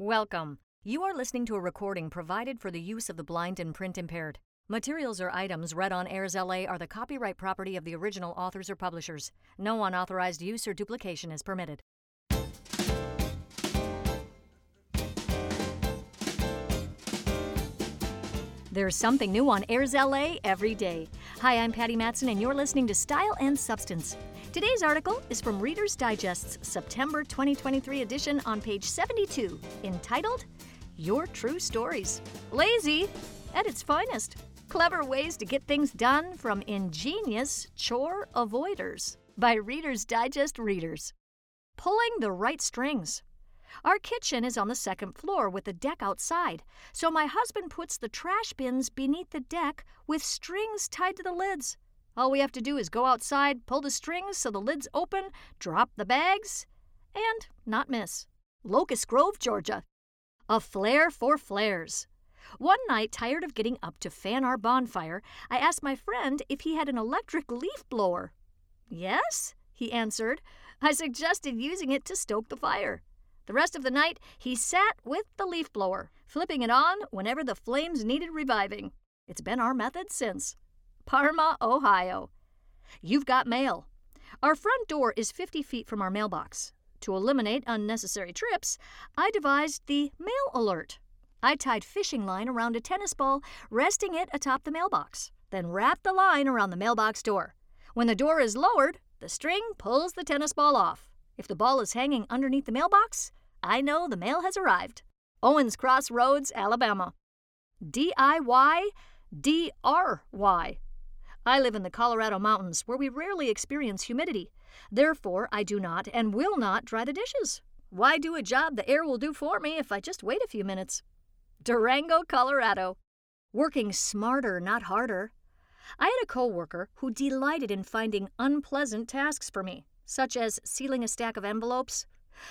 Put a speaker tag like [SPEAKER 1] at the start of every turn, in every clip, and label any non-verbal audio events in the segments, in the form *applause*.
[SPEAKER 1] Welcome. You are listening to a recording provided for the use of the blind and print impaired. Materials or items read on AIRSLA are the copyright property of the original authors or publishers. No unauthorized use or duplication is permitted. There's something new on AIRSLA every day. Hi, I'm Patty Matson, and you're listening to Style and Substance. Today's article is from Reader's Digest's September 2023 edition on page 72, entitled Your True Stories. Lazy at its finest. Clever ways to get things done from ingenious chore avoiders by Reader's Digest readers. Pulling the right strings. Our kitchen is on the second floor with a deck outside, so my husband puts the trash bins beneath the deck with strings tied to the lids. All we have to do is go outside, pull the strings so the lids open, drop the bags, and not miss. Locust Grove, Georgia. A flare for flares. One night, tired of getting up to fan our bonfire, I asked my friend if he had an electric leaf blower. Yes, he answered. I suggested using it to stoke the fire. The rest of the night, he sat with the leaf blower, flipping it on whenever the flames needed reviving. It's been our method since. Parma, Ohio. You've got mail. Our front door is 50 feet from our mailbox. To eliminate unnecessary trips, I devised the mail alert. I tied fishing line around a tennis ball, resting it atop the mailbox, then wrapped the line around the mailbox door. When the door is lowered, the string pulls the tennis ball off. If the ball is hanging underneath the mailbox, I know the mail has arrived. Owens Cross Roads, Alabama. DIY DRY. I live in the Colorado mountains where we rarely experience humidity. Therefore, I do not and will not dry the dishes. Why do a job the air will do for me if I just wait a few minutes? Durango, Colorado. Working smarter, not harder. I had a coworker who delighted in finding unpleasant tasks for me, such as sealing a stack of envelopes,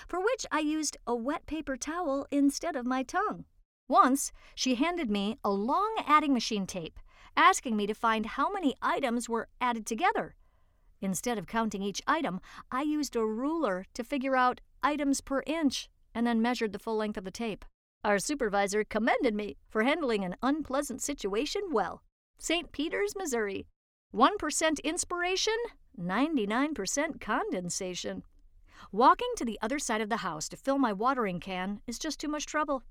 [SPEAKER 1] for which I used a wet paper towel instead of my tongue. Once, she handed me a long adding machine tape, asking me to find how many items were added together. Instead of counting each item, I used a ruler to figure out items per inch and then measured the full length of the tape. Our supervisor commended me for handling an unpleasant situation well. St. Peters, Missouri. 1% inspiration, 99% condensation. Walking to the other side of the house to fill my watering can is just too much trouble.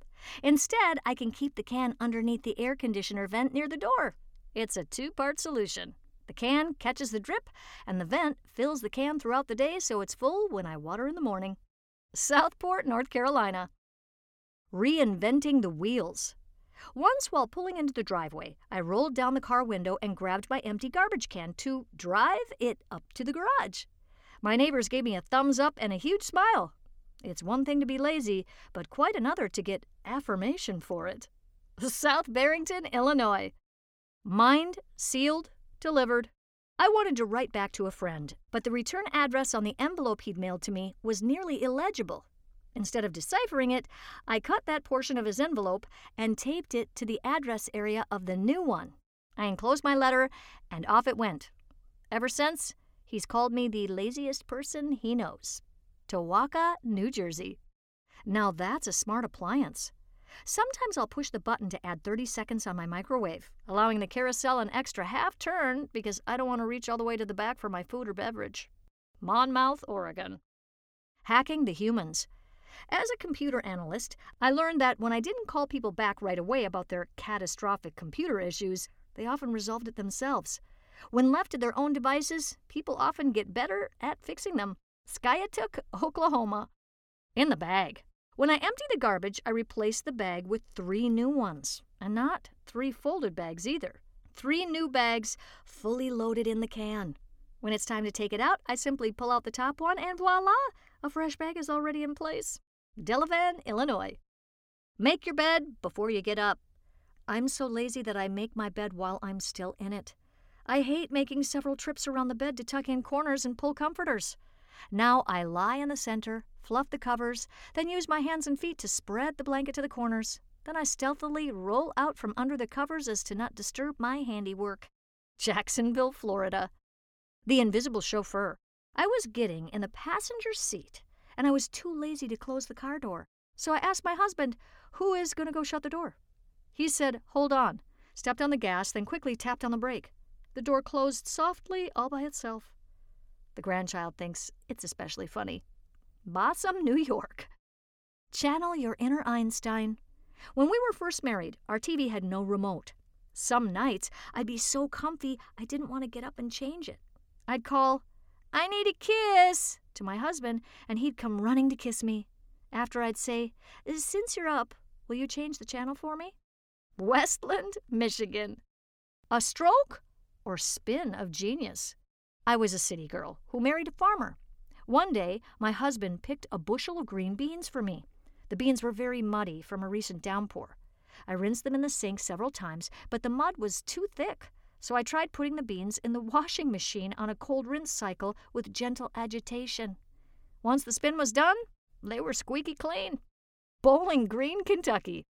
[SPEAKER 1] Instead, I can keep the can underneath the air conditioner vent near the door. It's a two part solution. The can catches the drip, and the vent fills the can throughout the day so it's full when I water in the morning. Southport, North Carolina. Reinventing the wheels. Once, while pulling into the driveway, I rolled down the car window and grabbed my empty garbage can to drive it up to the garage. My neighbors gave me a thumbs up and a huge smile. It's one thing to be lazy, but quite another to get affirmation for it. *laughs* South Barrington, Illinois. Mind, sealed, delivered. I wanted to write back to a friend, but the return address on the envelope he'd mailed to me was nearly illegible. Instead of deciphering it, I cut that portion of his envelope and taped it to the address area of the new one. I enclosed my letter, and off it went. Ever since, he's called me the laziest person he knows. Towaco, New Jersey. Now that's a smart appliance. Sometimes I'll push the button to add 30 seconds on my microwave, allowing the carousel an extra half turn because I don't want to reach all the way to the back for my food or beverage. Monmouth, Oregon. Hacking the humans. As a computer analyst, I learned that when I didn't call people back right away about their catastrophic computer issues, they often resolved it themselves. When left to their own devices, people often get better at fixing them. Skiatook, Oklahoma. In the bag. When I empty the garbage, I replace the bag with three new ones. And not three folded bags either. Three new bags fully loaded in the can. When it's time to take it out, I simply pull out the top one and voila, a fresh bag is already in place. Delavan, Illinois. Make your bed before you get up. I'm so lazy that I make my bed while I'm still in it. I hate making several trips around the bed to tuck in corners and pull comforters. Now I lie in the center, fluff the covers, then use my hands and feet to spread the blanket to the corners. Then I stealthily roll out from under the covers as to not disturb my handiwork. Jacksonville, Florida. The invisible chauffeur. I was getting in the passenger seat, and I was too lazy to close the car door. So I asked my husband, Who is going to go shut the door? He said, Hold on, stepped on the gas, then quickly tapped on the brake. The door closed softly all by itself. The grandchild thinks it's especially funny. Bossum, New York. Channel your inner Einstein. When we were first married, our TV had no remote. Some nights I'd be so comfy I didn't want to get up and change it. I'd call, I need a kiss, to my husband, and he'd come running to kiss me. After I'd say, Since you're up, will you change the channel for me? Westland, Michigan. A stroke or spin of genius. I was a city girl who married a farmer. One day, my husband picked a bushel of green beans for me. The beans were very muddy from a recent downpour. I rinsed them in the sink several times, but the mud was too thick, so I tried putting the beans in the washing machine on a cold rinse cycle with gentle agitation. Once the spin was done, they were squeaky clean. Bowling Green, Kentucky.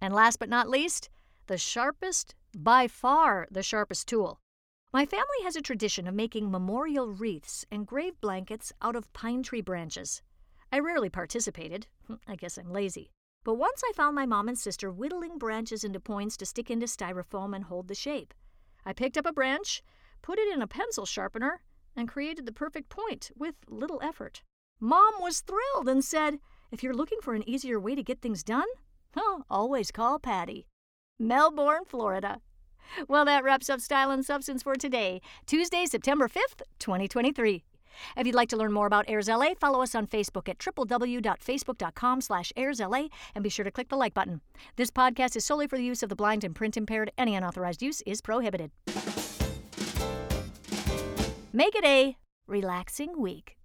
[SPEAKER 1] And last but not least, the sharpest, by far the sharpest tool. My family has a tradition of making memorial wreaths and grave blankets out of pine tree branches. I rarely participated. *laughs* I guess I'm lazy. But once I found my mom and sister whittling branches into points to stick into styrofoam and hold the shape. I picked up a branch, put it in a pencil sharpener, and created the perfect point with little effort. Mom was thrilled and said, If you're looking for an easier way to get things done, oh, always call Patty. Melbourne, Florida. Well, that wraps up Style and Substance for today, Tuesday, September 5th, 2023. If you'd like to learn more about AIRSLA, follow us on Facebook at www.facebook.com slash airsla and be sure to click the like button. This podcast is solely for the use of the blind and print impaired. Any unauthorized use is prohibited. Make it a relaxing week.